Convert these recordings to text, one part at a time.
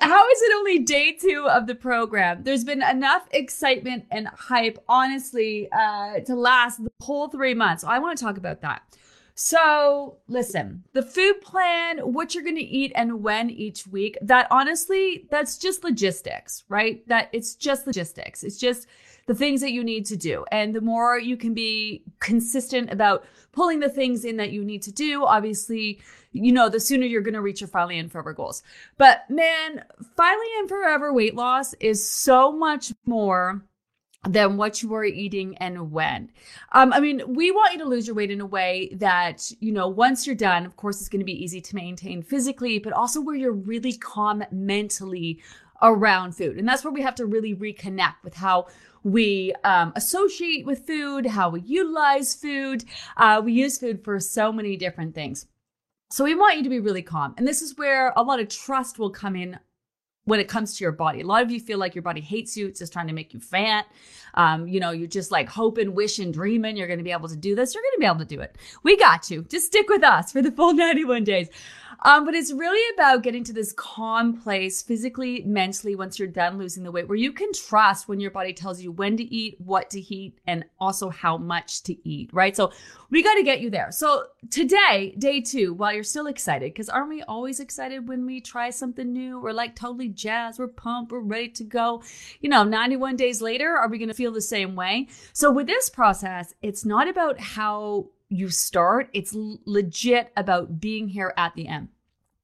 How is it only day two of the program? There's been enough excitement and hype, honestly, uh, to last the whole three months. I want to talk about that. So, listen, the food plan, what you're going to eat and when each week, that honestly, that's just logistics, right? That it's just logistics. It's just the things that you need to do. And the more you can be consistent about pulling the things in that you need to do, obviously, you know, the sooner you're going to reach your finally and forever goals. But man, finally and forever weight loss is so much more than what you are eating and when. Um, I mean, we want you to lose your weight in a way that, you know, once you're done, of course, it's going to be easy to maintain physically, but also where you're really calm mentally around food. And that's where we have to really reconnect with how we um, associate with food, how we utilize food. Uh, we use food for so many different things. So we want you to be really calm. And this is where a lot of trust will come in when it comes to your body. A lot of you feel like your body hates you. It's just trying to make you fat. Um, you know, you're just like hoping, wishing, dreaming you're going to be able to do this. You're going to be able to do it. We got you. Just stick with us for the full 91 days. Um, but it's really about getting to this calm place physically, mentally, once you're done losing the weight, where you can trust when your body tells you when to eat, what to eat, and also how much to eat, right? So we got to get you there. So today, day two, while you're still excited, because aren't we always excited when we try something new? We're like totally jazzed, we're pumped, we're ready to go. You know, 91 days later, are we going to feel the same way? So with this process, it's not about how you start. It's legit about being here at the end.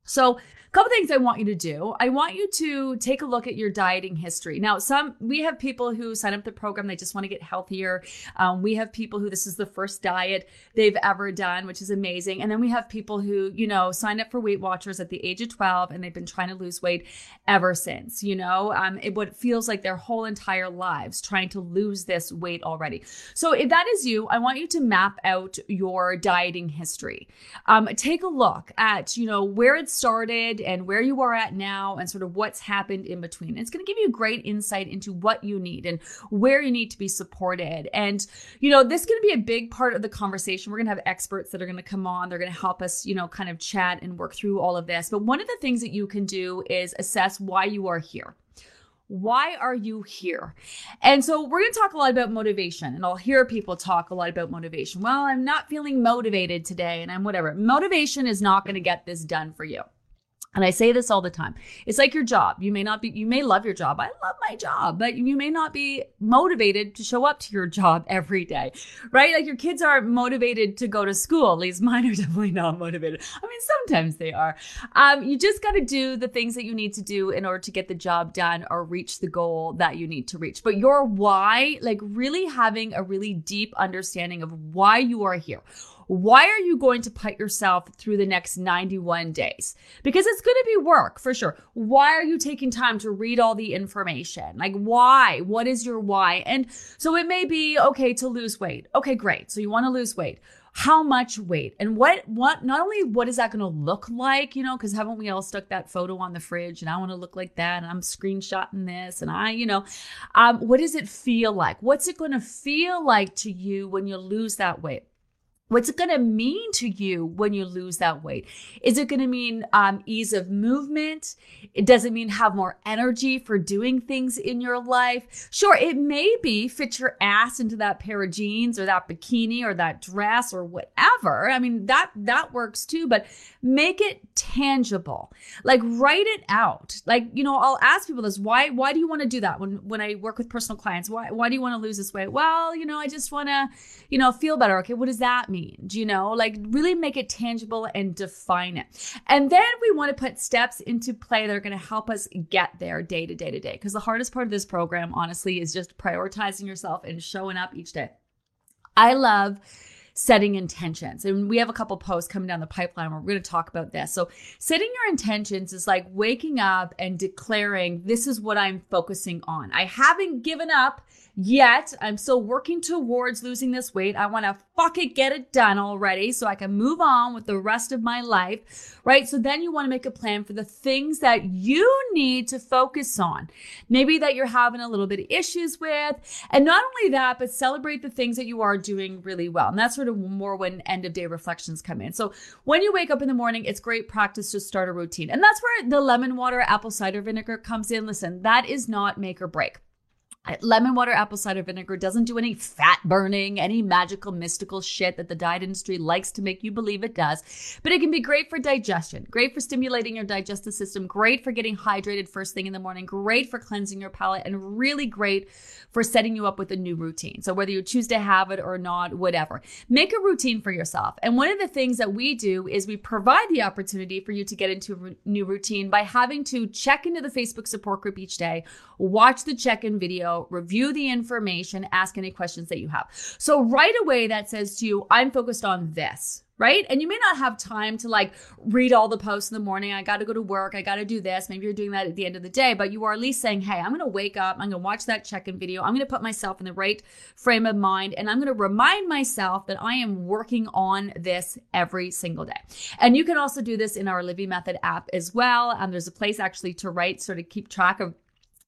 So couple things I want you to do. I want you to take a look at your dieting history. Now, some we have people who sign up the program, they just want to get healthier. Um, we have people who this is the first diet they've ever done, which is amazing. And then we have people who, you know, signed up for Weight Watchers at the age of 12 and they've been trying to lose weight ever since, you know, um, it what feels like their whole entire lives trying to lose this weight already. So if that is you, I want you to map out your dieting history. Um, take a look at, you know, where it started and where you are at now and sort of what's happened in between. It's going to give you great insight into what you need and where you need to be supported. And, you know, this is going to be a big part of the conversation. We're going to have experts that are going to come on. They're going to help us, you know, kind of chat and work through all of this. But one of the things that you can do is assess why you are here. Why are you here? And so we're going to talk a lot about motivation, and I'll hear people talk a lot about motivation. Well, I'm not feeling motivated today, and I'm whatever. Motivation is not going to get this done for you. And I say this all the time. It's like your job. You may not be, you may love your job. I love my job, but you may not be motivated to show up to your job every day, right? Like your kids aren't motivated to go to school. At least mine are definitely not motivated. I mean, sometimes they are. Um, you just got to do the things that you need to do in order to get the job done or reach the goal that you need to reach. But your why, like really having a really deep understanding of why you are here why are you going to put yourself through the next 91 days? Because it's going to be work for sure. Why are you taking time to read all the information? Like, why? What is your why? And so it may be okay to lose weight. Okay, great. So you want to lose weight how much weight and what what not only what is that going to look like you know because haven't we all stuck that photo on the fridge and i want to look like that and i'm screenshotting this and i you know um, what does it feel like what's it going to feel like to you when you lose that weight What's it going to mean to you when you lose that weight? Is it going to mean um, ease of movement? It doesn't mean have more energy for doing things in your life. Sure, it may be fit your ass into that pair of jeans or that bikini or that dress or whatever. I mean, that that works too, but make it tangible. Like write it out. Like, you know, I'll ask people this, why why do you want to do that when when I work with personal clients? Why why do you want to lose this weight? Well, you know, I just want to, you know, feel better. Okay, what does that mean? Do you know? Like really make it tangible and define it. And then we want to put steps into play that are going to help us get there day to day to day. Because the hardest part of this program, honestly, is just prioritizing yourself and showing up each day. I love setting intentions. And we have a couple posts coming down the pipeline where we're going to talk about this. So, setting your intentions is like waking up and declaring, This is what I'm focusing on. I haven't given up yet. I'm still working towards losing this weight. I want to fucking get it done already so I can move on with the rest of my life, right? So then you want to make a plan for the things that you need to focus on. Maybe that you're having a little bit of issues with. And not only that, but celebrate the things that you are doing really well. And that's sort of more when end of day reflections come in. So when you wake up in the morning, it's great practice to start a routine. And that's where the lemon water, apple cider vinegar comes in. Listen, that is not make or break. Lemon water apple cider vinegar doesn't do any fat burning, any magical mystical shit that the diet industry likes to make you believe it does. But it can be great for digestion, great for stimulating your digestive system, great for getting hydrated first thing in the morning, great for cleansing your palate, and really great for setting you up with a new routine. So whether you choose to have it or not, whatever, make a routine for yourself. And one of the things that we do is we provide the opportunity for you to get into a new routine by having to check into the Facebook support group each day, watch the check-in video review the information, ask any questions that you have. So right away, that says to you, I'm focused on this right? And you may not have time to like read all the posts in the morning. I got to go to work. I got to do this. Maybe you're doing that at the end of the day, but you are at least saying, Hey, I'm going to wake up. I'm going to watch that check in video. I'm going to put myself in the right frame of mind and I'm going to remind myself that I am working on this every single day. And you can also do this in our Livy Method app as well. And um, there's a place actually to write, sort of keep track of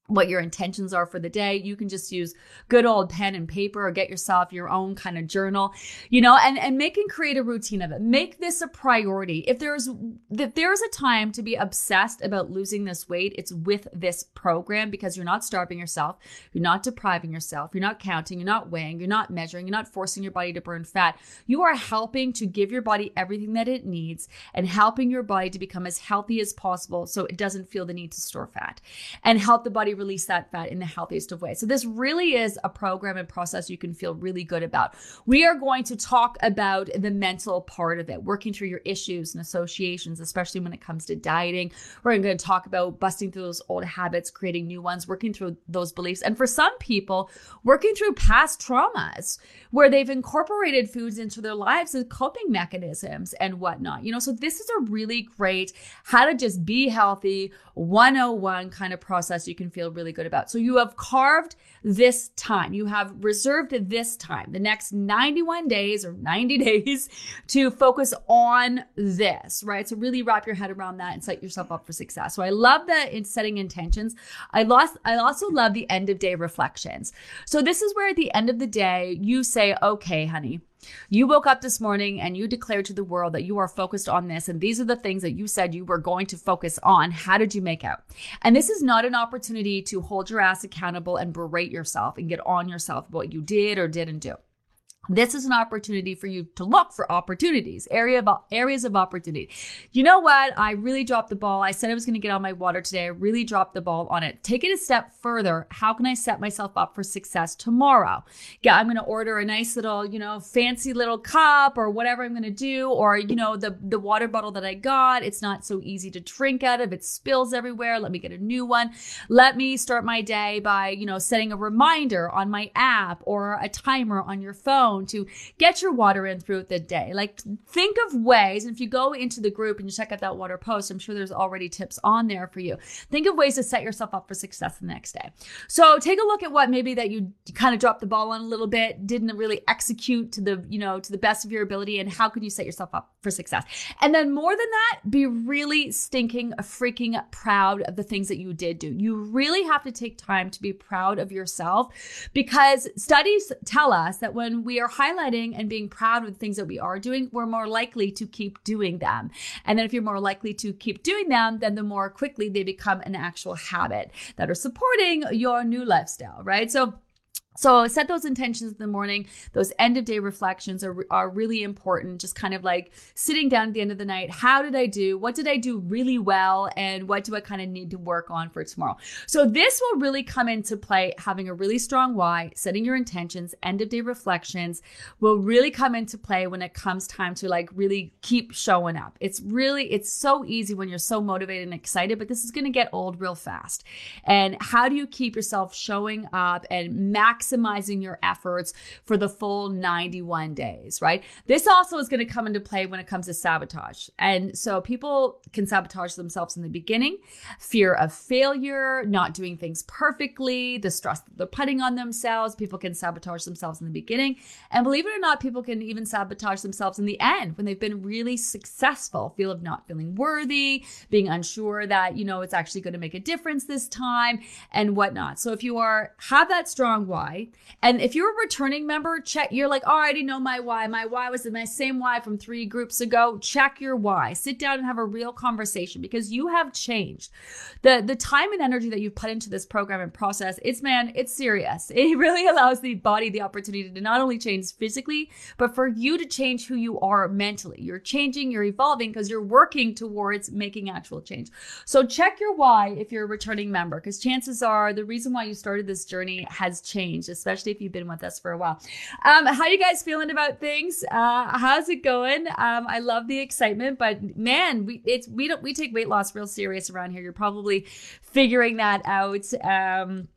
what your intentions are for the day. You can just use good old pen and paper or get yourself your own kind of journal, you know, and, and make and create a routine of it. Make this a priority. If there's, if there's a time to be obsessed about losing this weight, it's with this program because you're not starving yourself. You're not depriving yourself. You're not counting. You're not weighing. You're not measuring. You're not forcing your body to burn fat. You are helping to give your body everything that it needs and helping your body to become as healthy as possible so it doesn't feel the need to store fat and help the body release that fat in the healthiest of ways. So this really is a program and process you can feel really good about. We are going to talk about the mental part of it, working through your issues and associations, especially when it comes to dieting. We're going to talk about busting through those old habits, creating new ones, working through those beliefs. And for some people, working through past traumas where they've incorporated foods into their lives as coping mechanisms and whatnot. You know, so this is a really great how to just be healthy 101 kind of process you can feel really good about. So you have carved this time. You have reserved this time, the next 91 days or 90 days to focus on this, right? So really wrap your head around that and set yourself up for success. So I love that in setting intentions. I lost I also love the end of day reflections. So this is where at the end of the day you say, "Okay, honey, you woke up this morning and you declared to the world that you are focused on this. And these are the things that you said you were going to focus on. How did you make out? And this is not an opportunity to hold your ass accountable and berate yourself and get on yourself about what you did or didn't do. This is an opportunity for you to look for opportunities, area of, areas of opportunity. You know what? I really dropped the ball. I said I was going to get on my water today. I really dropped the ball on it. Take it a step further. How can I set myself up for success tomorrow? Yeah, I'm going to order a nice little, you know, fancy little cup or whatever I'm going to do. Or, you know, the, the water bottle that I got, it's not so easy to drink out of. It spills everywhere. Let me get a new one. Let me start my day by, you know, setting a reminder on my app or a timer on your phone phone to get your water in throughout the day. Like think of ways, and if you go into the group and you check out that water post, I'm sure there's already tips on there for you. Think of ways to set yourself up for success the next day. So take a look at what maybe that you kind of dropped the ball on a little bit, didn't really execute to the, you know, to the best of your ability, and how can you set yourself up for success? And then more than that, be really stinking freaking proud of the things that you did do. You really have to take time to be proud of yourself because studies tell us that when we are are highlighting and being proud of the things that we are doing, we're more likely to keep doing them. And then if you're more likely to keep doing them, then the more quickly they become an actual habit that are supporting your new lifestyle, right? So so set those intentions in the morning. Those end of day reflections are, are really important. Just kind of like sitting down at the end of the night. How did I do? What did I do really well? And what do I kind of need to work on for tomorrow? So this will really come into play. Having a really strong why, setting your intentions, end of day reflections will really come into play when it comes time to like really keep showing up. It's really, it's so easy when you're so motivated and excited, but this is going to get old real fast. And how do you keep yourself showing up and max maximizing your efforts for the full 91 days, right? This also is going to come into play when it comes to sabotage. And so people can sabotage themselves in the beginning, fear of failure, not doing things perfectly, the stress that they're putting on themselves. People can sabotage themselves in the beginning. And believe it or not, people can even sabotage themselves in the end when they've been really successful, feel of not feeling worthy, being unsure that, you know, it's actually going to make a difference this time and whatnot. So if you are, have that strong why, and if you're a returning member, check, you're like, oh, I already know my why. My why was the same why from three groups ago. Check your why. Sit down and have a real conversation because you have changed. The, the time and energy that you've put into this program and process, it's man, it's serious. It really allows the body the opportunity to not only change physically, but for you to change who you are mentally. You're changing, you're evolving because you're working towards making actual change. So check your why if you're a returning member, because chances are the reason why you started this journey has changed, especially if you've been with us for a while. Um, how you guys feeling about things? Uh, how's it going? Um, I love the excitement, but man, we it's we don't we take weight loss real serious around here. You're probably figuring that out. Um,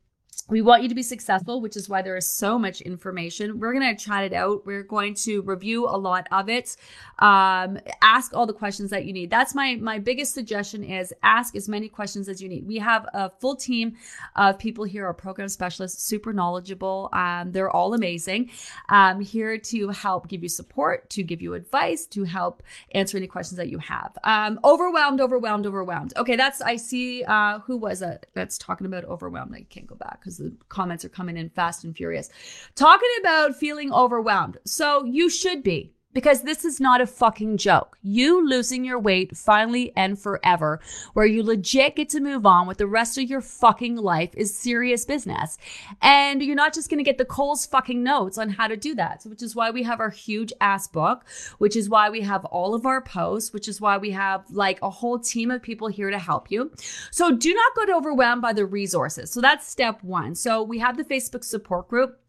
we want you to be successful, which is why there is so much information. We're going to chat it out. We're going to review a lot of it. Um, ask all the questions that you need. That's my my biggest suggestion is ask as many questions as you need. We have a full team of people here, our program specialists, super knowledgeable. Um, they're all amazing. Um, here to help give you support, to give you advice, to help answer any questions that you have. Um, overwhelmed, overwhelmed, overwhelmed. Okay, that's I see. Uh, who was it that's talking about overwhelmed? I can't go back because the comments are coming in fast and furious. Talking about feeling overwhelmed. So you should be because this is not a fucking joke. You losing your weight finally and forever, where you legit get to move on with the rest of your fucking life is serious business. And you're not just to get the Coles fucking notes on how to do that. Which is why we have our huge ass book, which is why we have all of our posts, which is why we have like a whole team of people here to help you. So do not get overwhelmed by the resources. So that's step one. So we have the Facebook support group.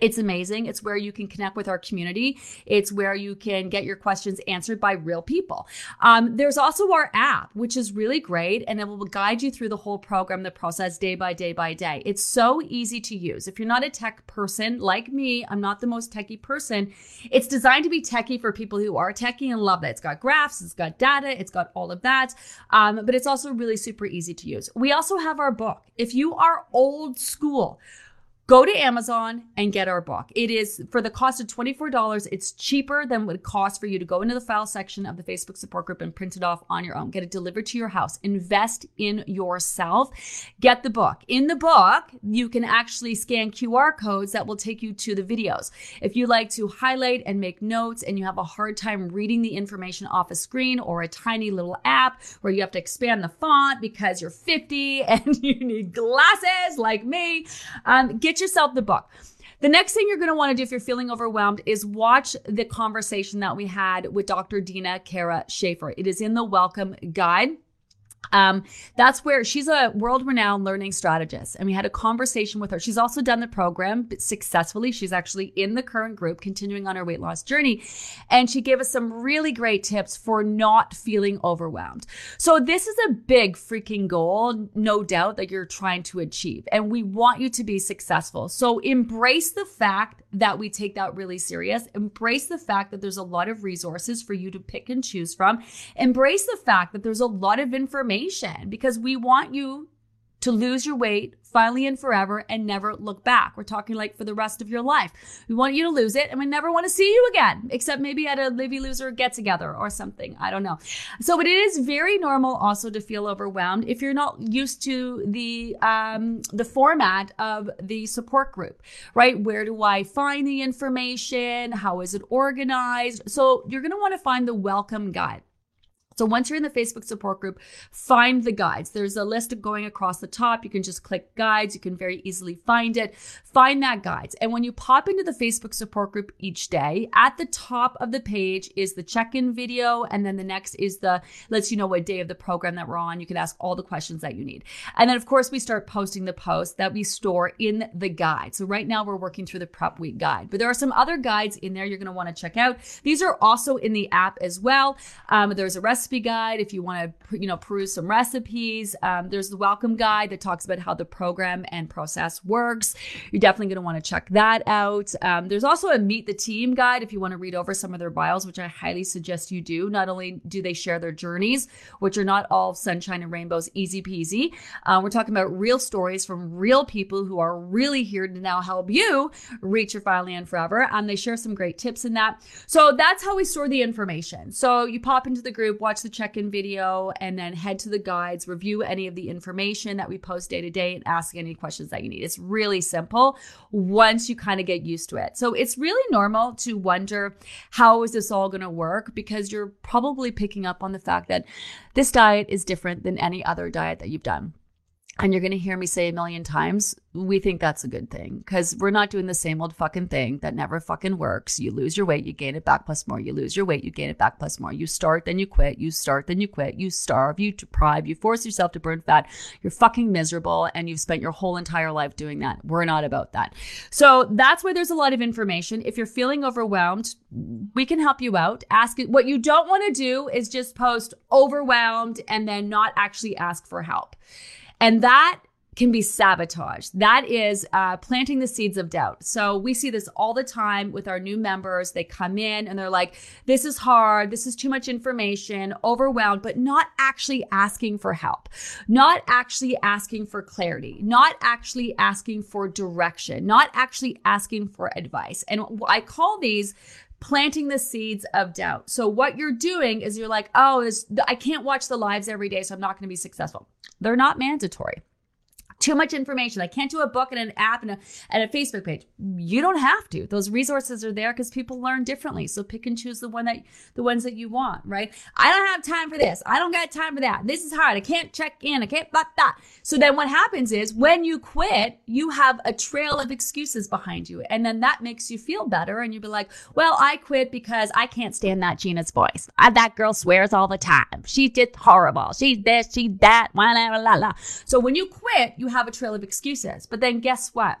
It's amazing. It's where you can connect with our community. It's where you can get your questions answered by real people. Um, there's also our app, which is really great, and it will guide you through the whole program, the process day by day by day. It's so easy to use. If you're not a tech person like me, I'm not the most techie person. It's designed to be techie for people who are techie and love that. It's got graphs, it's got data, it's got all of that, um, but it's also really super easy to use. We also have our book. If you are old school, Go to Amazon and get our book. It is for the cost of $24. It's cheaper than what it costs for you to go into the file section of the Facebook support group and print it off on your own. Get it delivered to your house. Invest in yourself. Get the book. In the book, you can actually scan QR codes that will take you to the videos. If you like to highlight and make notes and you have a hard time reading the information off a screen or a tiny little app where you have to expand the font because you're 50 and you need glasses like me, um, get Get yourself the book. The next thing you're going to want to do if you're feeling overwhelmed is watch the conversation that we had with Dr. Dina Kara Schaefer. It is in the welcome guide. Um, that's where she's a world renowned learning strategist. And we had a conversation with her. She's also done the program successfully. She's actually in the current group, continuing on her weight loss journey. And she gave us some really great tips for not feeling overwhelmed. So, this is a big freaking goal, no doubt, that you're trying to achieve. And we want you to be successful. So, embrace the fact that we take that really serious. Embrace the fact that there's a lot of resources for you to pick and choose from. Embrace the fact that there's a lot of information because we want you to lose your weight finally and forever and never look back. We're talking like for the rest of your life. We want you to lose it and we never want to see you again, except maybe at a Livy Loser get together or something. I don't know. So, but it is very normal also to feel overwhelmed if you're not used to the, um, the format of the support group, right? Where do I find the information? How is it organized? So you're going to want to find the welcome guide. So once you're in the Facebook support group, find the guides. There's a list of going across the top. You can just click guides. You can very easily find it. Find that guides. And when you pop into the Facebook support group each day, at the top of the page is the check-in video. And then the next is the lets you know what day of the program that we're on. You can ask all the questions that you need. And then of course we start posting the posts that we store in the guide. So right now we're working through the prep week guide, but there are some other guides in there you're going to want to check out. These are also in the app as well. Um, there's a recipe recipe guide if you want to, you know, peruse some recipes. Um, there's the welcome guide that talks about how the program and process works. You're definitely going to want to check that out. Um, there's also a meet the team guide if you want to read over some of their bios, which I highly suggest you do. Not only do they share their journeys, which are not all sunshine and rainbows, easy peasy. Uh, we're talking about real stories from real people who are really here to now help you reach your file land forever. And they share some great tips in that. So that's how we store the information. So you pop into the group, watch the check in video, and then head to the guides, review any of the information that we post day to day, and ask any questions that you need. It's really simple once you kind of get used to it. So it's really normal to wonder how is this all going to work because you're probably picking up on the fact that this diet is different than any other diet that you've done. And you're going to hear me say a million times, we think that's a good thing because we're not doing the same old fucking thing that never fucking works. You lose your weight, you gain it back plus more. You lose your weight, you gain it back plus more. You start, then you quit. You start, then you quit. You starve, you deprive, you force yourself to burn fat. You're fucking miserable and you've spent your whole entire life doing that. We're not about that. So that's why there's a lot of information. If you're feeling overwhelmed, we can help you out. Ask it. What you don't want to do is just post overwhelmed and then not actually ask for help. And that can be sabotage. That is uh, planting the seeds of doubt. So we see this all the time with our new members. They come in and they're like, this is hard. This is too much information, overwhelmed, but not actually asking for help, not actually asking for clarity, not actually asking for direction, not actually asking for advice. And I call these planting the seeds of doubt. So what you're doing is you're like, oh, I can't watch the lives every day, so I'm not going to be successful. They're not mandatory too much information. I can't do a book and an app and a, and a Facebook page. You don't have to. Those resources are there because people learn differently. So pick and choose the one that the ones that you want, right? I don't have time for this. I don't got time for that. This is hard. I can't check in. I can't but that. So then what happens is when you quit, you have a trail of excuses behind you. And then that makes you feel better. And you'll be like, well, I quit because I can't stand that Gina's voice. I, that girl swears all the time. She did horrible. She's this, she that, la, la, la, la. So when you quit, you have a trail of excuses. But then guess what?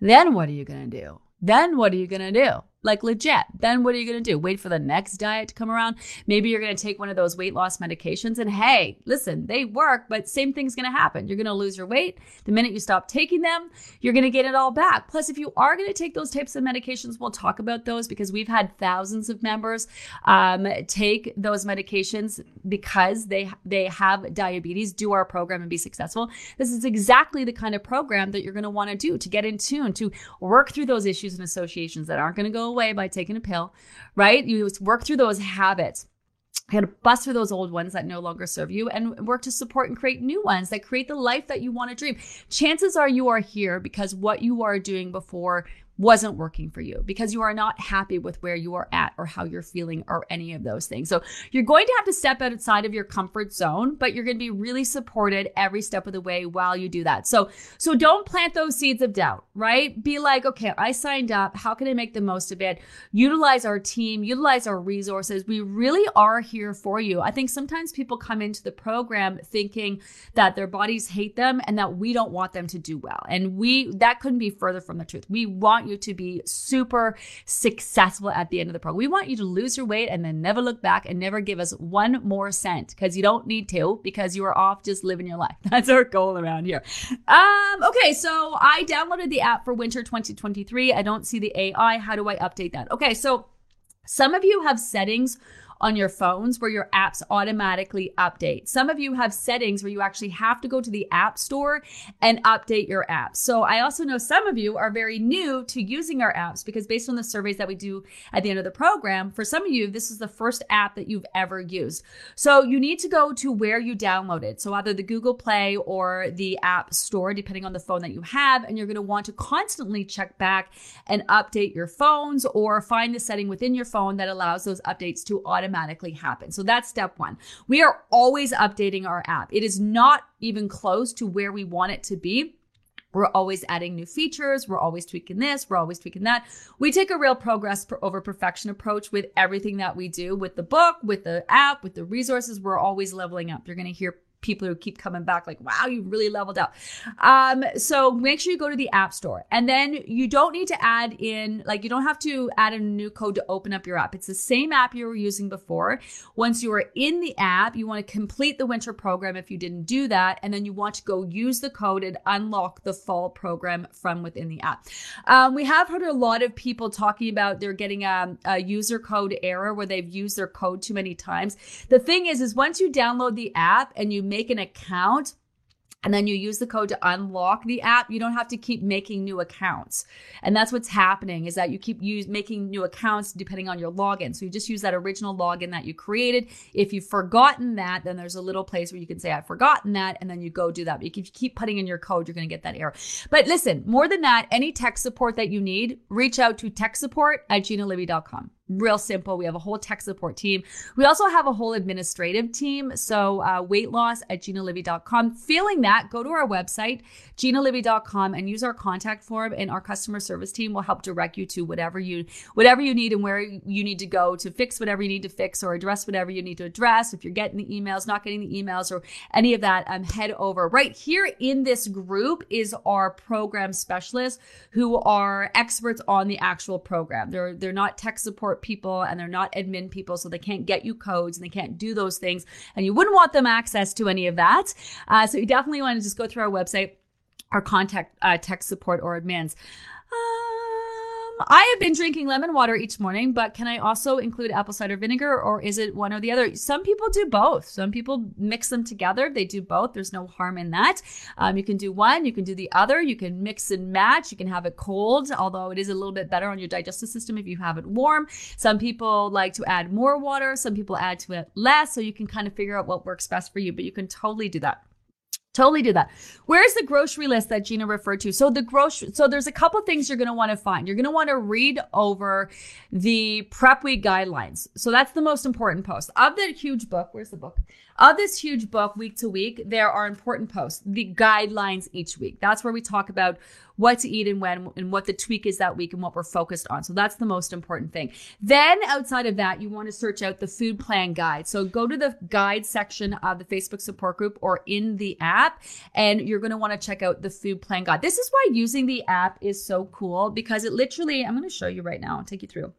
Then what are you going to do? Then what are you going to do? Like legit. Then what are you going to do? Wait for the next diet to come around? Maybe you're going to take one of those weight loss medications and hey, listen, they work, but same thing's going to happen. You're going to lose your weight. The minute you stop taking them, you're going to get it all back. Plus, if you are going to take those types of medications, we'll talk about those because we've had thousands of members um, take those medications because they they have diabetes, do our program and be successful. This is exactly the kind of program that you're going to want to do to get in tune, to work through those issues and associations that aren't going to go away by taking a pill, right? You work through those habits. You got to bust through those old ones that no longer serve you and work to support and create new ones that create the life that you want to dream. Chances are you are here because what you are doing before wasn't working for you because you are not happy with where you are at or how you're feeling or any of those things. So you're going to have to step outside of your comfort zone, but you're going to be really supported every step of the way while you do that. So so don't plant those seeds of doubt, right? Be like, okay, I signed up. How can I make the most of it? Utilize our team, utilize our resources. We really are here for you. I think sometimes people come into the program thinking that their bodies hate them and that we don't want them to do well. And we that couldn't be further from the truth. We want you to be super successful at the end of the program. We want you to lose your weight and then never look back and never give us one more cent because you don't need to because you are off just living your life. That's our goal around here. Um, okay, so I downloaded the app for winter 2023. I don't see the AI. How do I update that? Okay, so some of you have settings on your phones where your apps automatically update. Some of you have settings where you actually have to go to the app store and update your apps. So I also know some of you are very new to using our apps because based on the surveys that we do at the end of the program, for some of you, this is the first app that you've ever used. So you need to go to where you downloaded. So either the Google Play or the App Store, depending on the phone that you have. And you're going to want to constantly check back and update your phones or find the setting within your phone that allows those updates to automatically automatically happen. So that's step one. We are always updating our app. It is not even close to where we want it to be. We're always adding new features. We're always tweaking this. We're always tweaking that. We take a real progress over perfection approach with everything that we do with the book, with the app, with the resources. We're always leveling up. You're going to hear people who keep coming back like, wow, you really leveled up. Um, so make sure you go to the app store and then you don't need to add in, like, you don't have to add a new code to open up your app. It's the same app you were using before. Once you are in the app, you want to complete the winter program if you didn't do that. And then you want to go use the code and unlock the fall program from within the app. Um, we have heard a lot of people talking about they're getting a, a user code error where they've used their code too many times. The thing is, is once you download the app and you make an account, and then you use the code to unlock the app you don't have to keep making new accounts. And that's what's happening is that you keep use making new accounts depending on your login. So you just use that original login that you created. If you've forgotten that then there's a little place where you can say i've forgotten that and then you go do that. But if you keep putting in your code you're going to get that error. But listen more than that any tech support that you need reach out to tech support at ginalivy.com real simple. We have a whole tech support team. We also have a whole administrative team. So uh, weight loss at ginalivy.com. Feeling that, go to our website, ginalivy.com and use our contact form and our customer service team will help direct you to whatever you whatever you need and where you need to go to fix whatever you need to fix or address whatever you need to address. If you're getting the emails, not getting the emails or any of that, um, head over. Right here in this group is our program specialists who are experts on the actual program. They're they're not tech support support people and they're not admin people, so they can't get you codes and they can't do those things. And you wouldn't want them access to any of that. Uh, so you definitely want to just go through our website, our contact uh, tech support or admins. I have been drinking lemon water each morning, but can I also include apple cider vinegar or is it one or the other? Some people do both. Some people mix them together. They do both. There's no harm in that. Um, you can do one, you can do the other. You can mix and match. You can have it cold, although it is a little bit better on your digestive system if you have it warm. Some people like to add more water. Some people add to it less. So you can kind of figure out what works best for you, but you can totally do that. Totally do that. Where's the grocery list that Gina referred to? So the grocery, so there's a couple things you're going to want to find. You're going to want to read over the prep week guidelines. So that's the most important post of the huge book. Where's the book? Of this huge book, week to week, there are important posts, the guidelines each week. That's where we talk about what to eat and when and what the tweak is that week and what we're focused on. So that's the most important thing. Then outside of that, you want to search out the food plan guide. So go to the guide section of the Facebook support group or in the app, and you're going to want to check out the food plan guide. This is why using the app is so cool because it literally, I'm going to show you right now, I'll take you through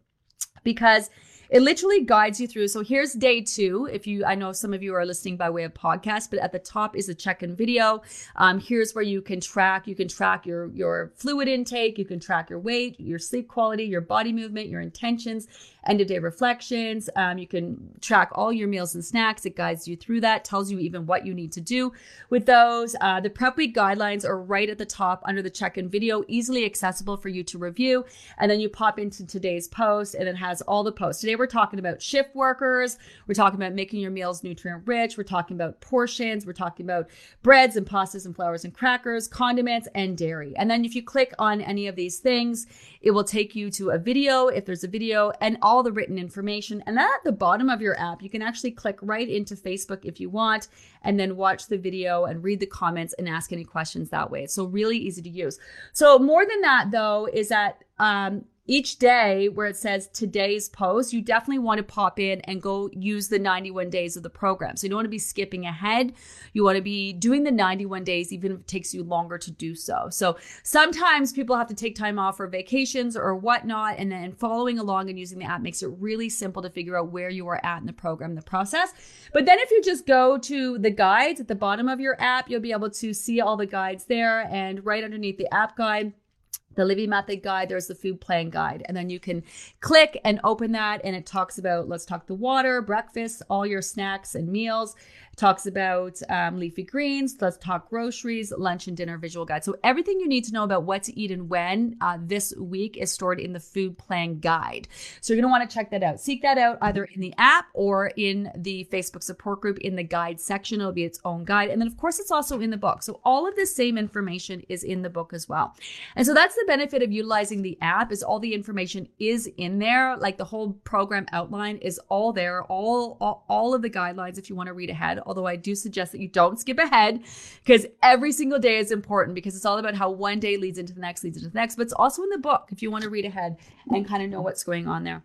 because it literally guides you through. So here's day two. If you, I know some of you are listening by way of podcast, but at the top is a check-in video. Um, here's where you can track. You can track your your fluid intake. You can track your weight, your sleep quality, your body movement, your intentions, end of day reflections. Um, you can track all your meals and snacks. It guides you through that, tells you even what you need to do with those. Uh, the prep week guidelines are right at the top under the check in video, easily accessible for you to review. And then you pop into today's post and it has all the posts. Today we're talking about shift workers. We're talking about making your meals nutrient rich. We're talking about portions. We're talking about breads and pastas and flours and crackers, condiments, and dairy. And then if you click on any of these things, it will take you to a video if there's a video and all the written information. And then at the bottom of your app, you can actually click right into Facebook if you want and then watch the video and read the comments and ask any questions that way. So really easy to use. So more than that though is that um, each day where it says today's post, you definitely want to pop in and go use the 91 days of the program. So you don't want to be skipping ahead. You want to be doing the 91 days, even if it takes you longer to do so. So sometimes people have to take time off for vacations or whatnot, and then following along and using the app makes it really simple to figure out where you are at in the program, the process. But then if you just go to the guides at the bottom of your app, you'll be able to see all the guides there and right underneath the app guide the Livy Method guide, there's the food plan guide. And then you can click and open that, and it talks about let's talk the water, breakfast, all your snacks and meals talks about um, leafy greens. Let's talk groceries, lunch and dinner visual guide. So everything you need to know about what to eat and when uh, this week is stored in the food plan guide. So you're want to check that out. Seek that out either in the app or in the Facebook support group in the guide section. It'll be its own guide. And then of course it's also in the book. So all of the same information is in the book as well. And so that's the benefit of utilizing the app is all the information is in there. Like the whole program outline is all there, all, all, all of the guidelines if you want to read ahead although I do suggest that you don't skip ahead because every single day is important because it's all about how one day leads into the next, leads into the next. But it's also in the book if you want to read ahead and kind of know what's going on there.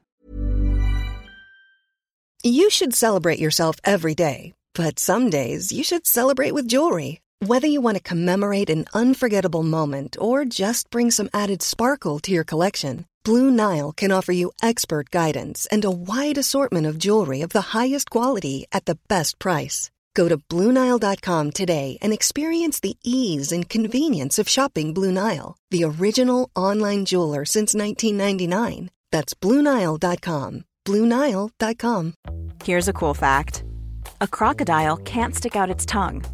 You should celebrate yourself every day, But some days you should celebrate with jewelry. Whether you want to commemorate an unforgettable moment or just bring some added sparkle to your collection, Blue Nile can offer you expert guidance and a wide assortment of jewelry of the highest quality at the best price. Go to BlueNile.com today and experience the ease and convenience of shopping Blue Nile, the original online jeweler since 1999. That's BlueNile.com. BlueNile.com. Here's a cool fact a crocodile can't stick out its tongue.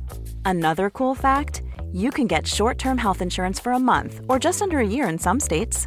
Another cool fact you can get short term health insurance for a month or just under a year in some states.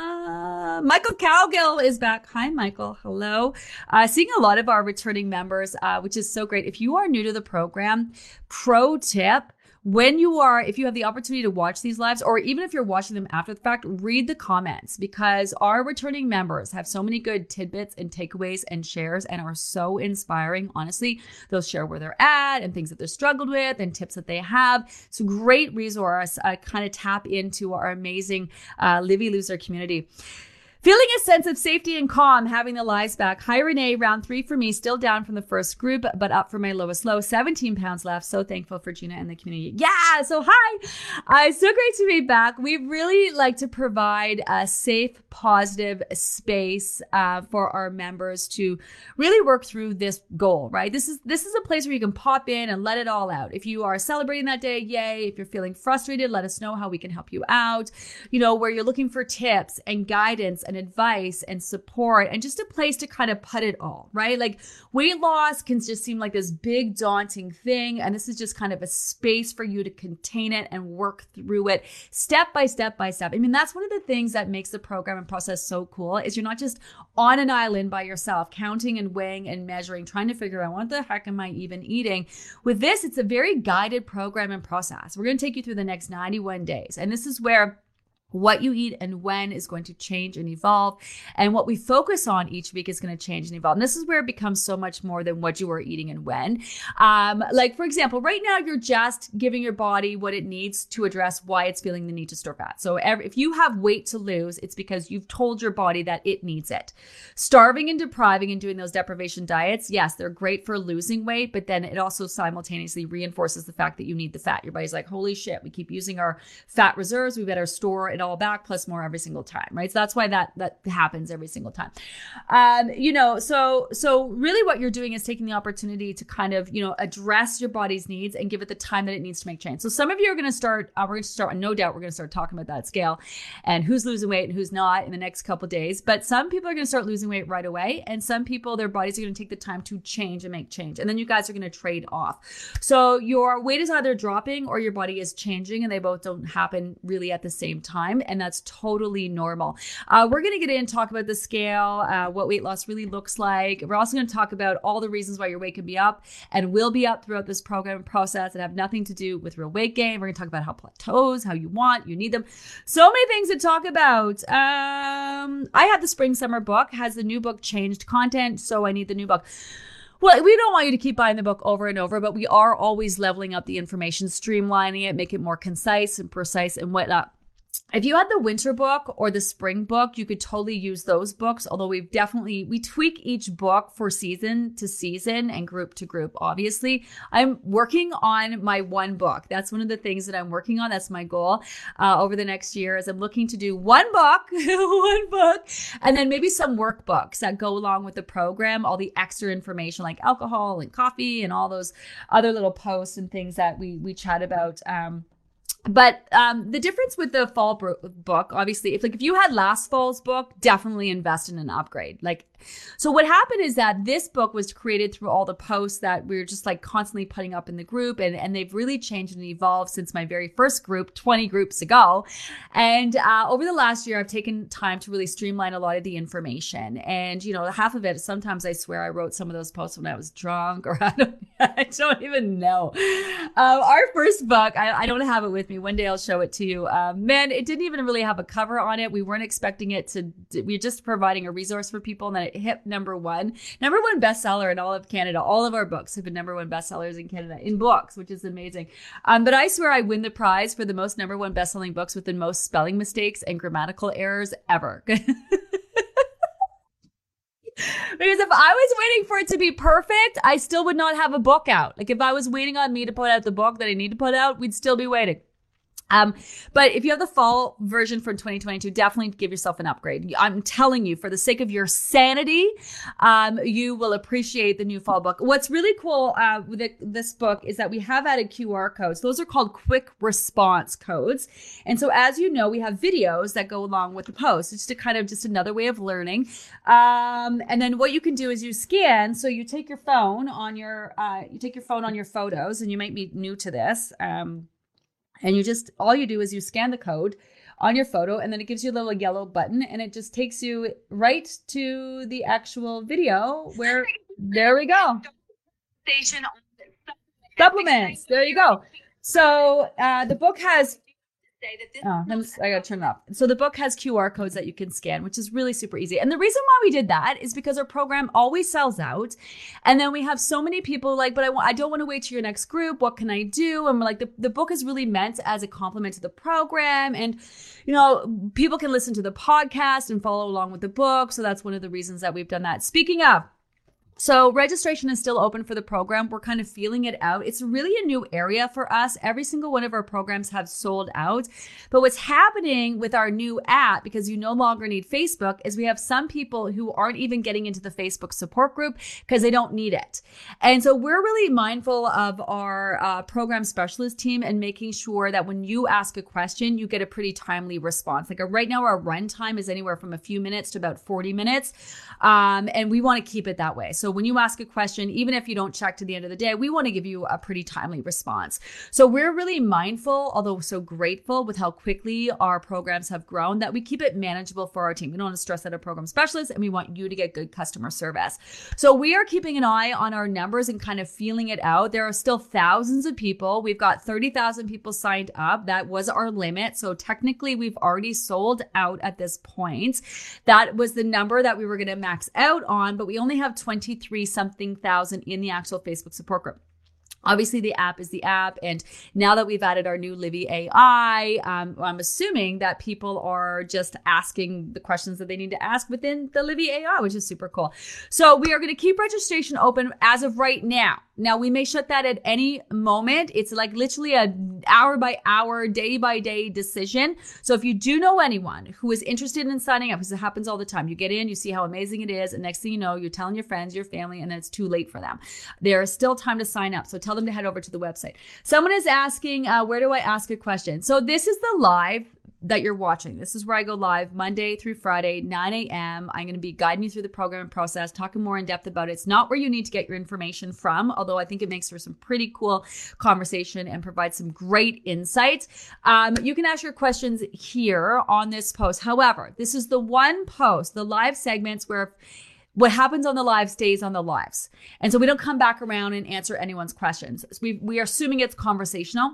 Michael Cowgill is back. Hi, Michael. Hello. Uh, seeing a lot of our returning members, uh, which is so great. If you are new to the program, pro tip when you are, if you have the opportunity to watch these lives, or even if you're watching them after the fact, read the comments because our returning members have so many good tidbits and takeaways and shares and are so inspiring. Honestly, they'll share where they're at and things that they're struggled with and tips that they have. It's a great resource. Uh, kind of tap into our amazing uh, Livy Loser community. Feeling a sense of safety and calm, having the lies back. Hi, Renee. Round three for me, still down from the first group, but up for my lowest low. 17 pounds left. So thankful for Gina and the community. Yeah. So hi. Uh, so great to be back. We really like to provide a safe, positive space uh, for our members to really work through this goal, right? This is, this is a place where you can pop in and let it all out. If you are celebrating that day, yay. If you're feeling frustrated, let us know how we can help you out. You know, where you're looking for tips and guidance and advice and support and just a place to kind of put it all, right? Like weight loss can just seem like this big daunting thing. And this is just kind of a space for you to contain it and work through it step by step by step. I mean, that's one of the things that makes the program and process so cool is you're not just on an island by yourself, counting and weighing and measuring, trying to figure out what the heck am I even eating. With this, it's a very guided program and process. We're going to take you through the next 91 days. And this is where what you eat and when is going to change and evolve. And what we focus on each week is going to change and evolve. And this is where it becomes so much more than what you are eating and when. Um, like, for example, right now you're just giving your body what it needs to address why it's feeling the need to store fat. So every, if you have weight to lose, it's because you've told your body that it needs it. Starving and depriving and doing those deprivation diets, yes, they're great for losing weight, but then it also simultaneously reinforces the fact that you need the fat. Your body's like, holy shit, we keep using our fat reserves. We better store it all back plus more every single time, right? So that's why that that happens every single time. Um, you know, so so really what you're doing is taking the opportunity to kind of, you know, address your body's needs and give it the time that it needs to make change. So some of you are going to start uh, we're going to start no doubt we're going to start talking about that scale and who's losing weight and who's not in the next couple days, but some people are going to start losing weight right away and some people their bodies are going to take the time to change and make change. And then you guys are going to trade off. So your weight is either dropping or your body is changing and they both don't happen really at the same time time, and that's totally normal. Uh, we're going to get in and talk about the scale, uh, what weight loss really looks like. We're also going to talk about all the reasons why your weight can be up and will be up throughout this program process and have nothing to do with real weight gain. We're going to talk about how plateaus, how you want, you need them. So many things to talk about. Um, I have the spring summer book. Has the new book changed content? So I need the new book. Well, we don't want you to keep buying the book over and over, but we are always leveling up the information, streamlining it, make it more concise and precise and whatnot if you had the winter book or the spring book, you could totally use those books. Although we've definitely, we tweak each book for season to season and group to group, obviously. I'm working on my one book. That's one of the things that I'm working on. That's my goal uh, over the next year is I'm looking to do one book, one book, and then maybe some workbooks that go along with the program, all the extra information like alcohol and coffee and all those other little posts and things that we, we chat about. Um, but um, the difference with the fall book, obviously, if like if you had last fall's book, definitely invest in an upgrade. Like So what happened is that this book was created through all the posts that we were just like constantly putting up in the group and, and they've really changed and evolved since my very first group 20 groups ago. And uh, over the last year, I've taken time to really streamline a lot of the information. And, you know, half of it, sometimes I swear I wrote some of those posts when I was drunk or I don't, I don't even know. Um, our first book, I, I, don't have it with me. One day I'll show it to you. Um, man, it didn't even really have a cover on it. We weren't expecting it to, we are just providing a resource for people and then it hit number one, number one bestseller in all of Canada. All of our books have been number one bestsellers in Canada in books, which is amazing. Um, but I swear I win the prize for the most number one bestselling books with the most spelling mistakes and grammatical errors ever. because if I was waiting for it to be perfect, I still would not have a book out. Like if I was waiting on me to put out the book that I need to put out, we'd still be waiting. Um, but if you have the fall version from 2022, definitely give yourself an upgrade. I'm telling you, for the sake of your sanity, um, you will appreciate the new fall book. What's really cool uh, with it, this book is that we have added QR codes. Those are called quick response codes. And so, as you know, we have videos that go along with the post. It's just kind of just another way of learning. Um, and then what you can do is you scan. So you take your phone on your uh, you take your phone on your photos, and you might be new to this. Um, and you just, all you do is you scan the code on your photo and then it gives you a little yellow button and it just takes you right to the actual video where, there we go. Station supplements. There you go. So uh, the book has say that this oh, I gotta turn it off. So the book has QR codes that you can scan, which is really super easy. And the reason why we did that is because our program always sells out, and then we have so many people like, but I want, I don't want to wait to your next group. What can I do? And we're like, the the book is really meant as a complement to the program, and you know, people can listen to the podcast and follow along with the book. So that's one of the reasons that we've done that. Speaking of. So registration is still open for the program. We're kind of feeling it out. It's really a new area for us. Every single one of our programs have sold out. But what's happening with our new app, because you no longer need Facebook, is we have some people who aren't even getting into the Facebook support group because they don't need it. And so we're really mindful of our uh, program specialist team and making sure that when you ask a question, you get a pretty timely response. Like uh, right now, our run time is anywhere from a few minutes to about 40 minutes. Um, and we want to keep it that way. So when you ask a question, even if you don't check to the end of the day, we want to give you a pretty timely response. So we're really mindful, although so grateful with how quickly our programs have grown that we keep it manageable for our team. We don't want to stress out a program specialist and we want you to get good customer service. So we are keeping an eye on our numbers and kind of feeling it out. There are still thousands of people. We've got 30,000 people signed up. That was our limit. So technically we've already sold out at this point. That was the number that we were going to max out on, but we only have 20 23 something thousand in the actual Facebook support group. Obviously, the app is the app. And now that we've added our new Livy AI, um, I'm assuming that people are just asking the questions that they need to ask within the Livy AI, which is super cool. So we are going to keep registration open as of right now. Now we may shut that at any moment. It's like literally a hour by hour, day by day decision. So if you do know anyone who is interested in signing up, because it happens all the time, you get in, you see how amazing it is, and next thing you know, you're telling your friends, your family, and then it's too late for them. There is still time to sign up. So tell them to head over to the website. Someone is asking, uh, where do I ask a question? So this is the live that you're watching. This is where I go live Monday through Friday, 9 a.m. I'm going to be guiding you through the program process, talking more in depth about it. It's not where you need to get your information from, although I think it makes for some pretty cool conversation and provides some great insights. Um, you can ask your questions here on this post. However, this is the one post, the live segments where what happens on the live stays on the lives. And so we don't come back around and answer anyone's questions. We, we are assuming it's conversational.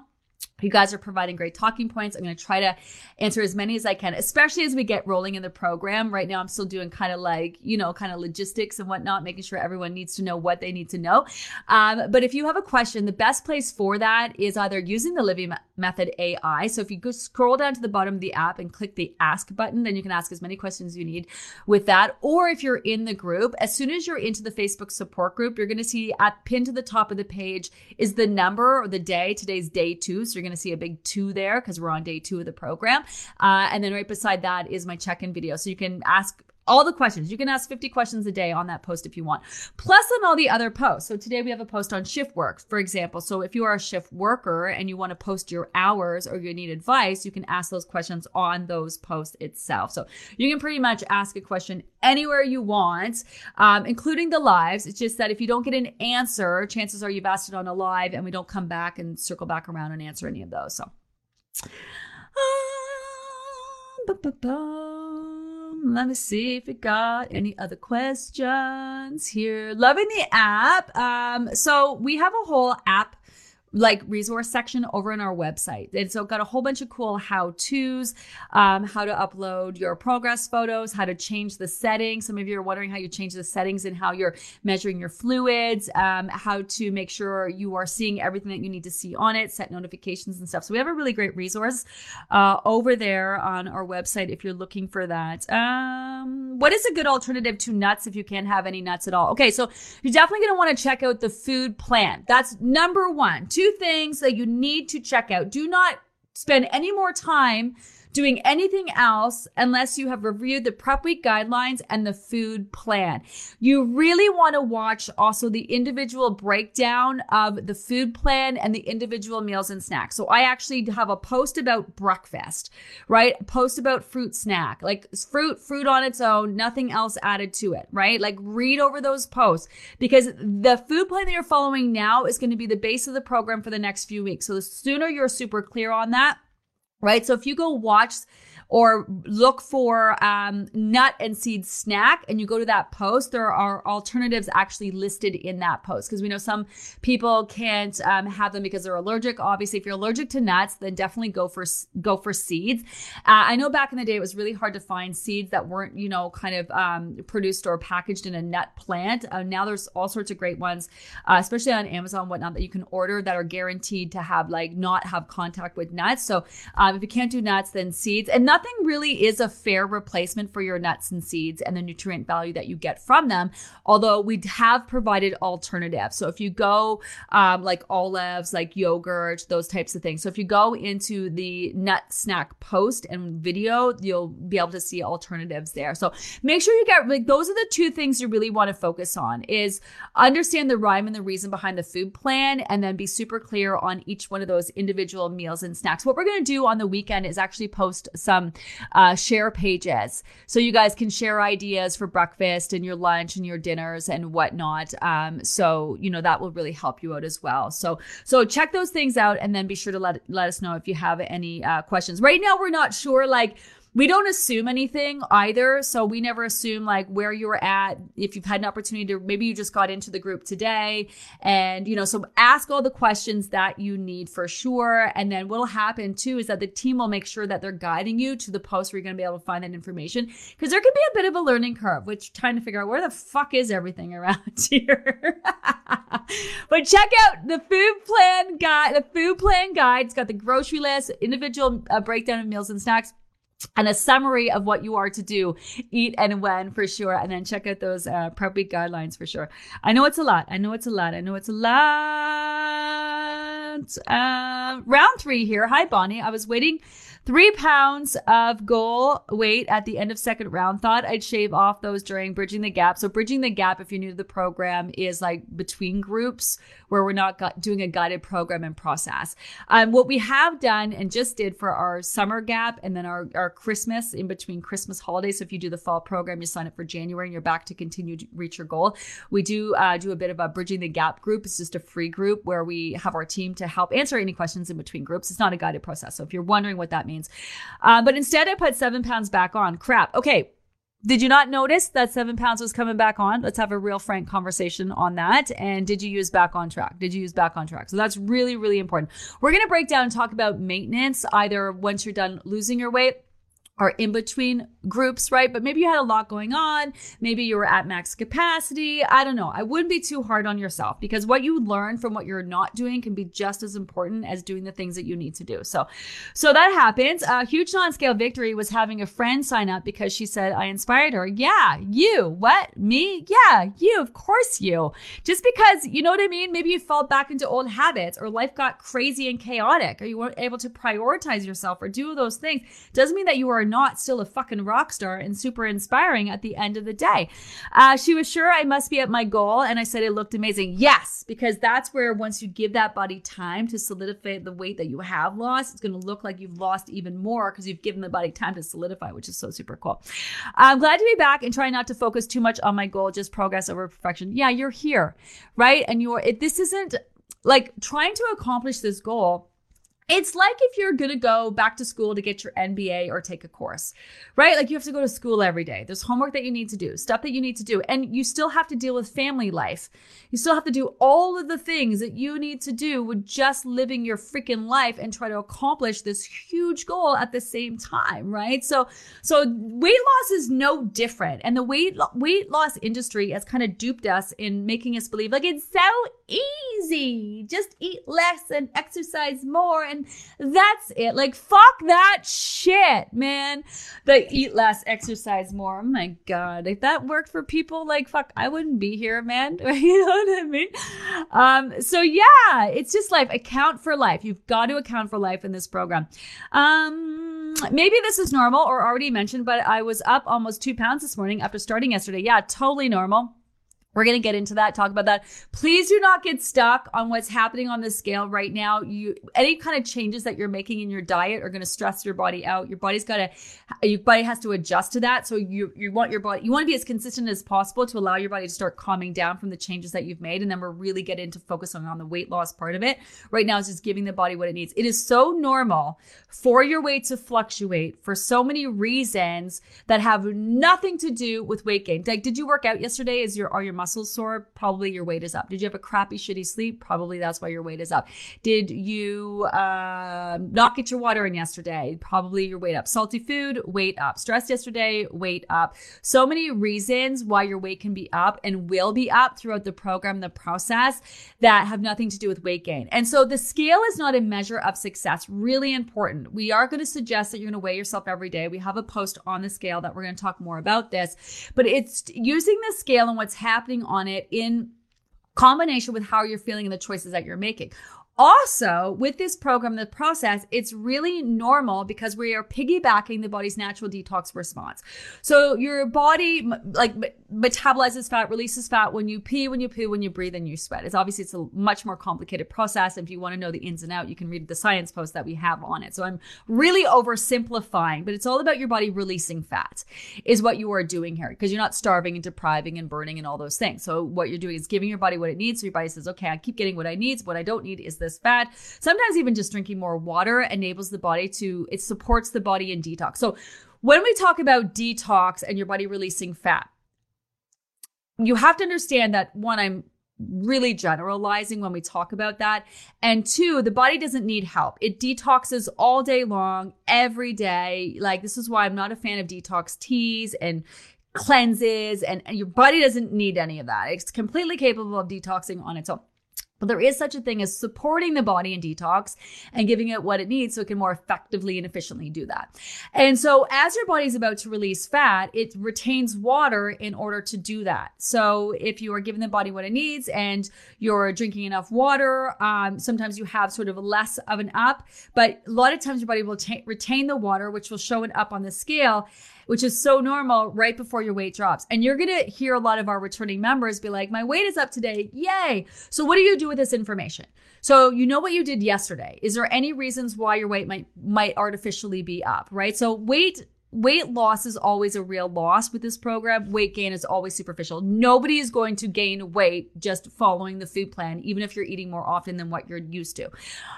You guys are providing great talking points. I'm going to try to answer as many as I can, especially as we get rolling in the program. Right now, I'm still doing kind of like, you know, kind of logistics and whatnot, making sure everyone needs to know what they need to know. Um, but if you have a question, the best place for that is either using the Livy Method AI. So if you go scroll down to the bottom of the app and click the ask button, then you can ask as many questions as you need with that. Or if you're in the group, as soon as you're into the Facebook support group, you're going to see at pinned to the top of the page is the number or the day. Today's day two. So you're going to see a big two there because we're on day two of the program. Uh, and then right beside that is my check in video. So you can ask all the questions. You can ask 50 questions a day on that post if you want, plus on all the other posts. So today we have a post on shift work, for example. So if you are a shift worker and you want to post your hours or you need advice, you can ask those questions on those posts itself. So you can pretty much ask a question anywhere you want, um, including the lives. It's just that if you don't get an answer, chances are you've asked it on a live and we don't come back and circle back around and answer any of those. So. Um, let me see if we got any other questions here. Loving the app. Um, so we have a whole app like resource section over in our website. And so got a whole bunch of cool how to's, um, how to upload your progress photos, how to change the settings. Some of you are wondering how you change the settings and how you're measuring your fluids, um, how to make sure you are seeing everything that you need to see on it, set notifications and stuff. So we have a really great resource uh, over there on our website if you're looking for that. Um, what is a good alternative to nuts if you can't have any nuts at all? Okay, so you're definitely going to want to check out the food plan. That's number one. Two things that you need to check out. Do not spend any more time doing anything else unless you have reviewed the prep week guidelines and the food plan. You really want to watch also the individual breakdown of the food plan and the individual meals and snacks. So I actually have a post about breakfast, right? A post about fruit snack, like fruit, fruit on its own, nothing else added to it, right? Like read over those posts because the food plan that you're following now is going to be the base of the program for the next few weeks. So the sooner you're super clear on that, right? So if you go watch or look for um, nut and seed snack and you go to that post, there are alternatives actually listed in that post because we know some people can't um, have them because they're allergic. Obviously, if you're allergic to nuts, then definitely go for go for seeds. Uh, I know back in the day it was really hard to find seeds that weren't you know kind of um, produced or packaged in a nut plant. Uh, now there's all sorts of great ones, uh, especially on Amazon whatnot that you can order that are guaranteed to have like not have contact with nuts. So um, if you can't do nuts, then seeds and nothing really is a fair replacement for your nuts and seeds and the nutrient value that you get from them. Although we have provided alternatives. So if you go um, like olives, like yogurt, those types of things. So if you go into the nut snack post and video, you'll be able to see alternatives there. So make sure you get like those are the two things you really want to focus on is understand the rhyme and the reason behind the food plan and then be super clear on each one of those individual meals and snacks. What we're going to do on the weekend is actually post some uh, share pages. So you guys can share ideas for breakfast and your lunch and your dinners and whatnot. Um, so, you know, that will really help you out as well. So, so check those things out and then be sure to let, let us know if you have any uh, questions. Right now, we're not sure, like, we don't assume anything either. So we never assume like where you were at. If you've had an opportunity to, maybe you just got into the group today and, you know, so ask all the questions that you need for sure. And then what'll happen too is that the team will make sure that they're guiding you to the post where you're going to be able to find that information. Cause there can be a bit of a learning curve, which trying to figure out where the fuck is everything around here. but check out the food plan guide, the food plan guide. It's got the grocery list, individual uh, breakdown of meals and snacks and a summary of what you are to do, eat and when for sure. And then check out those uh, prep week guidelines for sure. I know it's a lot. I know it's a lot. I know it's a lot. Uh, round three here. Hi, Bonnie. I was waiting Three pounds of goal weight at the end of second round. Thought I'd shave off those during bridging the gap. So bridging the gap, if you're new to the program, is like between groups where we're not got, doing a guided program and process. Um, what we have done and just did for our summer gap and then our, our Christmas in between Christmas holidays. So if you do the fall program, you sign up for January and you're back to continue to reach your goal. We do uh, do a bit of a bridging the gap group. It's just a free group where we have our team to help answer any questions in between groups. It's not a guided process. So if you're wondering what that means, uh, but instead, I put seven pounds back on. Crap. Okay. Did you not notice that seven pounds was coming back on? Let's have a real frank conversation on that. And did you use back on track? Did you use back on track? So that's really, really important. We're going to break down and talk about maintenance either once you're done losing your weight or in between groups, right? But maybe you had a lot going on. Maybe you were at max capacity. I don't know. I wouldn't be too hard on yourself because what you learn from what you're not doing can be just as important as doing the things that you need to do. So, so that happens. A huge non-scale victory was having a friend sign up because she said I inspired her. Yeah, you. What? Me? Yeah, you. Of course you. Just because, you know what I mean? Maybe you fell back into old habits or life got crazy and chaotic or you weren't able to prioritize yourself or do those things doesn't mean that you are not still a fucking rock star and super inspiring at the end of the day. Uh, she was sure I must be at my goal. And I said it looked amazing. Yes, because that's where once you give that body time to solidify the weight that you have lost, it's going to look like you've lost even more because you've given the body time to solidify, which is so super cool. I'm glad to be back and try not to focus too much on my goal, just progress over perfection. Yeah, you're here, right? And you're, it, this isn't like trying to accomplish this goal it's like if you're going to go back to school to get your MBA or take a course, right? Like you have to go to school every day. There's homework that you need to do, stuff that you need to do, and you still have to deal with family life. You still have to do all of the things that you need to do with just living your freaking life and try to accomplish this huge goal at the same time, right? So, so weight loss is no different. And the weight, weight loss industry has kind of duped us in making us believe like it's so easy. Just eat less and exercise more and that's it. Like, fuck that shit, man. The eat less, exercise more. Oh my God. If that worked for people, like, fuck, I wouldn't be here, man. you know what I mean? Um, so yeah, it's just life. Account for life. You've got to account for life in this program. Um, maybe this is normal or already mentioned, but I was up almost two pounds this morning after starting yesterday. Yeah, totally normal. We're going to get into that, talk about that. Please do not get stuck on what's happening on the scale right now. You any kind of changes that you're making in your diet are going to stress your body out. Your body's got to your body has to adjust to that. So you you want your body you want to be as consistent as possible to allow your body to start calming down from the changes that you've made and then we're really get into focusing on the weight loss part of it. Right now it's just giving the body what it needs. It is so normal for your weight to fluctuate for so many reasons that have nothing to do with weight gain. Like did you work out yesterday? Is your are your muscles sore? Probably your weight is up. Did you have a crappy, shitty sleep? Probably that's why your weight is up. Did you uh, not get your water in yesterday? Probably your weight up. Salty food, weight up. Stress yesterday, weight up. So many reasons why your weight can be up and will be up throughout the program, the process that have nothing to do with weight gain. And so the scale is not a measure of success. Really important. We are going to suggest that you're going to weigh yourself every day. We have a post on the scale that we're going to talk more about this, but it's using the scale and what's happening on it in combination with how you're feeling and the choices that you're making. Also, with this program, the process, it's really normal because we are piggybacking the body's natural detox response. So your body like metabolizes fat, releases fat when you pee, when you poo, when you breathe, and you sweat. It's obviously it's a much more complicated process. If you want to know the ins and out, you can read the science post that we have on it. So I'm really oversimplifying, but it's all about your body releasing fat is what you are doing here because you're not starving and depriving and burning and all those things. So what you're doing is giving your body what it needs. So your body says, okay, I keep getting what I need. What I don't need is this this fat. Sometimes even just drinking more water enables the body to, it supports the body in detox. So when we talk about detox and your body releasing fat, you have to understand that one, I'm really generalizing when we talk about that. And two, the body doesn't need help. It detoxes all day long, every day. Like, this is why I'm not a fan of detox teas and cleanses, and, and your body doesn't need any of that. It's completely capable of detoxing on its own. But there is such a thing as supporting the body in detox and giving it what it needs so it can more effectively and efficiently do that. And so as your body's about to release fat, it retains water in order to do that. So if you are giving the body what it needs and you're drinking enough water, um, sometimes you have sort of less of an up, but a lot of times your body will t- retain the water, which will show an up on the scale which is so normal right before your weight drops. And you're going to hear a lot of our returning members be like, my weight is up today. Yay. So what do you do with this information? So you know what you did yesterday. Is there any reasons why your weight might, might artificially be up, right? So weight weight loss is always a real loss with this program. Weight gain is always superficial. Nobody is going to gain weight just following the food plan, even if you're eating more often than what you're used to.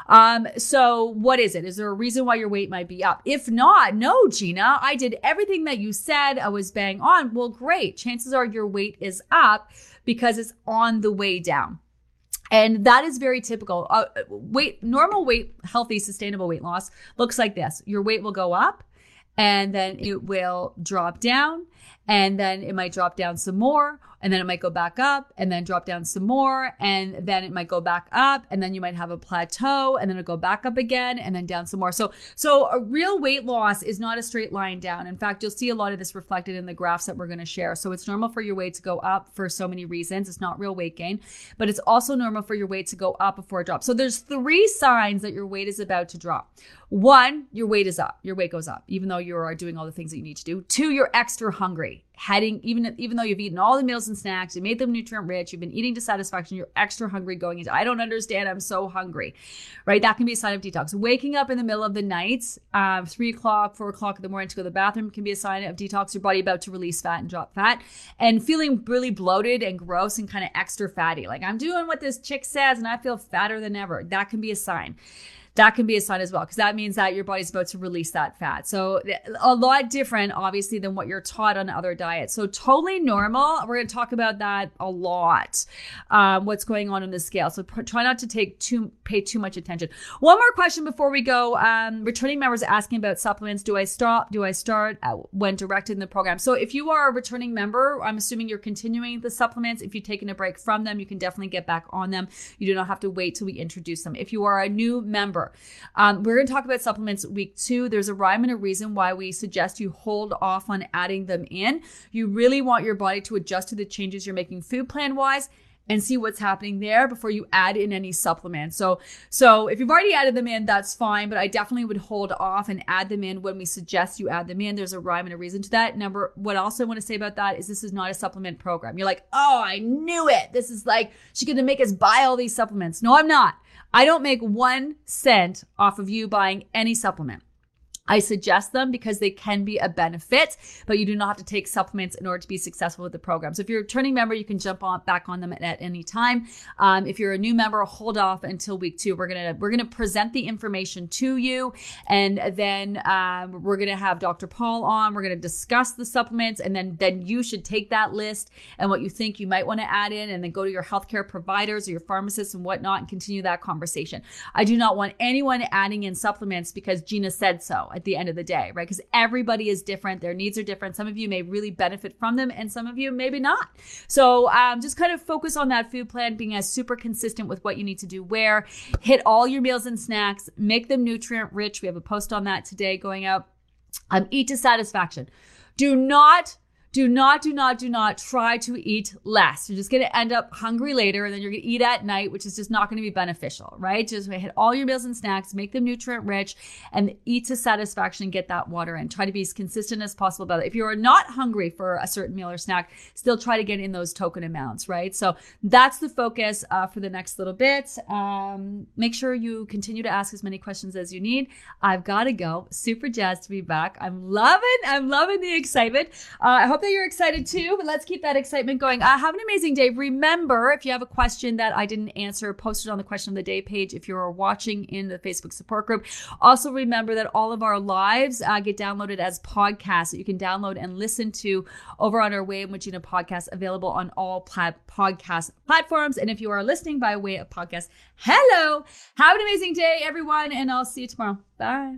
Um, so what is it? Is there a reason why your weight might be up? If not, no, Gina, I did everything that you said. I was bang on. Well, great. Chances are your weight is up because it's on the way down. And that is very typical. Uh, weight, normal weight, healthy, sustainable weight loss looks like this. Your weight will go up and then it will drop down and then it might drop down some more and then it might go back up and then drop down some more and then it might go back up and then you might have a plateau and then it'll go back up again and then down some more so so a real weight loss is not a straight line down in fact you'll see a lot of this reflected in the graphs that we're going to share so it's normal for your weight to go up for so many reasons it's not real weight gain but it's also normal for your weight to go up before it drops so there's three signs that your weight is about to drop one, your weight is up. Your weight goes up, even though you are doing all the things that you need to do. Two, you're extra hungry. Hungry, heading, even even though you've eaten all the meals and snacks, you made them nutrient rich, you've been eating to satisfaction, you're extra hungry going into. I don't understand. I'm so hungry, right? That can be a sign of detox. Waking up in the middle of the night, um, three o'clock, four o'clock in the morning to go to the bathroom can be a sign of detox. Your body about to release fat and drop fat, and feeling really bloated and gross and kind of extra fatty. Like I'm doing what this chick says, and I feel fatter than ever. That can be a sign that can be a sign as well because that means that your body's about to release that fat. So a lot different, obviously, than what you're taught on other diets. So totally normal. We're going to talk about that a lot. Um, what's going on in the scale? So try not to take too pay too much attention. One more question before we go. Um, returning members asking about supplements. Do I stop? Do I start when directed in the program? So if you are a returning member, I'm assuming you're continuing the supplements. If you've taken a break from them, you can definitely get back on them. You do not have to wait till we introduce them. If you are a new member um, we're going to talk about supplements week two. There's a rhyme and a reason why we suggest you hold off on adding them in. You really want your body to adjust to the changes you're making food plan wise and see what's happening there before you add in any supplements. So, so if you've already added them in, that's fine, but I definitely would hold off and add them in when we suggest you add them in. There's a rhyme and a reason to that. Number, what else I want to say about that is this is not a supplement program. You're like, oh, I knew it. This is like, she's going to make us buy all these supplements. No, I'm not. I don't make one cent off of you buying any supplement. I suggest them because they can be a benefit, but you do not have to take supplements in order to be successful with the program. So if you're a returning member, you can jump on back on them at, at any time. Um, if you're a new member, hold off until week two. We're gonna we're gonna present the information to you, and then um, we're gonna have Dr. Paul on. We're gonna discuss the supplements, and then then you should take that list and what you think you might want to add in, and then go to your healthcare providers or your pharmacists and whatnot, and continue that conversation. I do not want anyone adding in supplements because Gina said so at the end of the day, right? Because everybody is different. Their needs are different. Some of you may really benefit from them and some of you maybe not. So um, just kind of focus on that food plan, being as super consistent with what you need to do where. Hit all your meals and snacks, make them nutrient rich. We have a post on that today going out. Um, eat to satisfaction. Do not do not, do not, do not try to eat less. You're just going to end up hungry later and then you're going to eat at night, which is just not going to be beneficial, right? Just hit all your meals and snacks, make them nutrient rich and eat to satisfaction get that water in. Try to be as consistent as possible about it. If you are not hungry for a certain meal or snack, still try to get in those token amounts, right? So that's the focus uh, for the next little bit. Um, make sure you continue to ask as many questions as you need. I've got to go. Super jazzed to be back. I'm loving, I'm loving the excitement. Uh, I hope hope that you're excited too, but let's keep that excitement going. Uh, have an amazing day. Remember, if you have a question that I didn't answer, post it on the question of the day page if you're watching in the Facebook support group. Also, remember that all of our lives uh, get downloaded as podcasts that you can download and listen to over on our Way of Gina podcast, available on all plat- podcast platforms. And if you are listening by way of podcast, hello. Have an amazing day, everyone, and I'll see you tomorrow. Bye.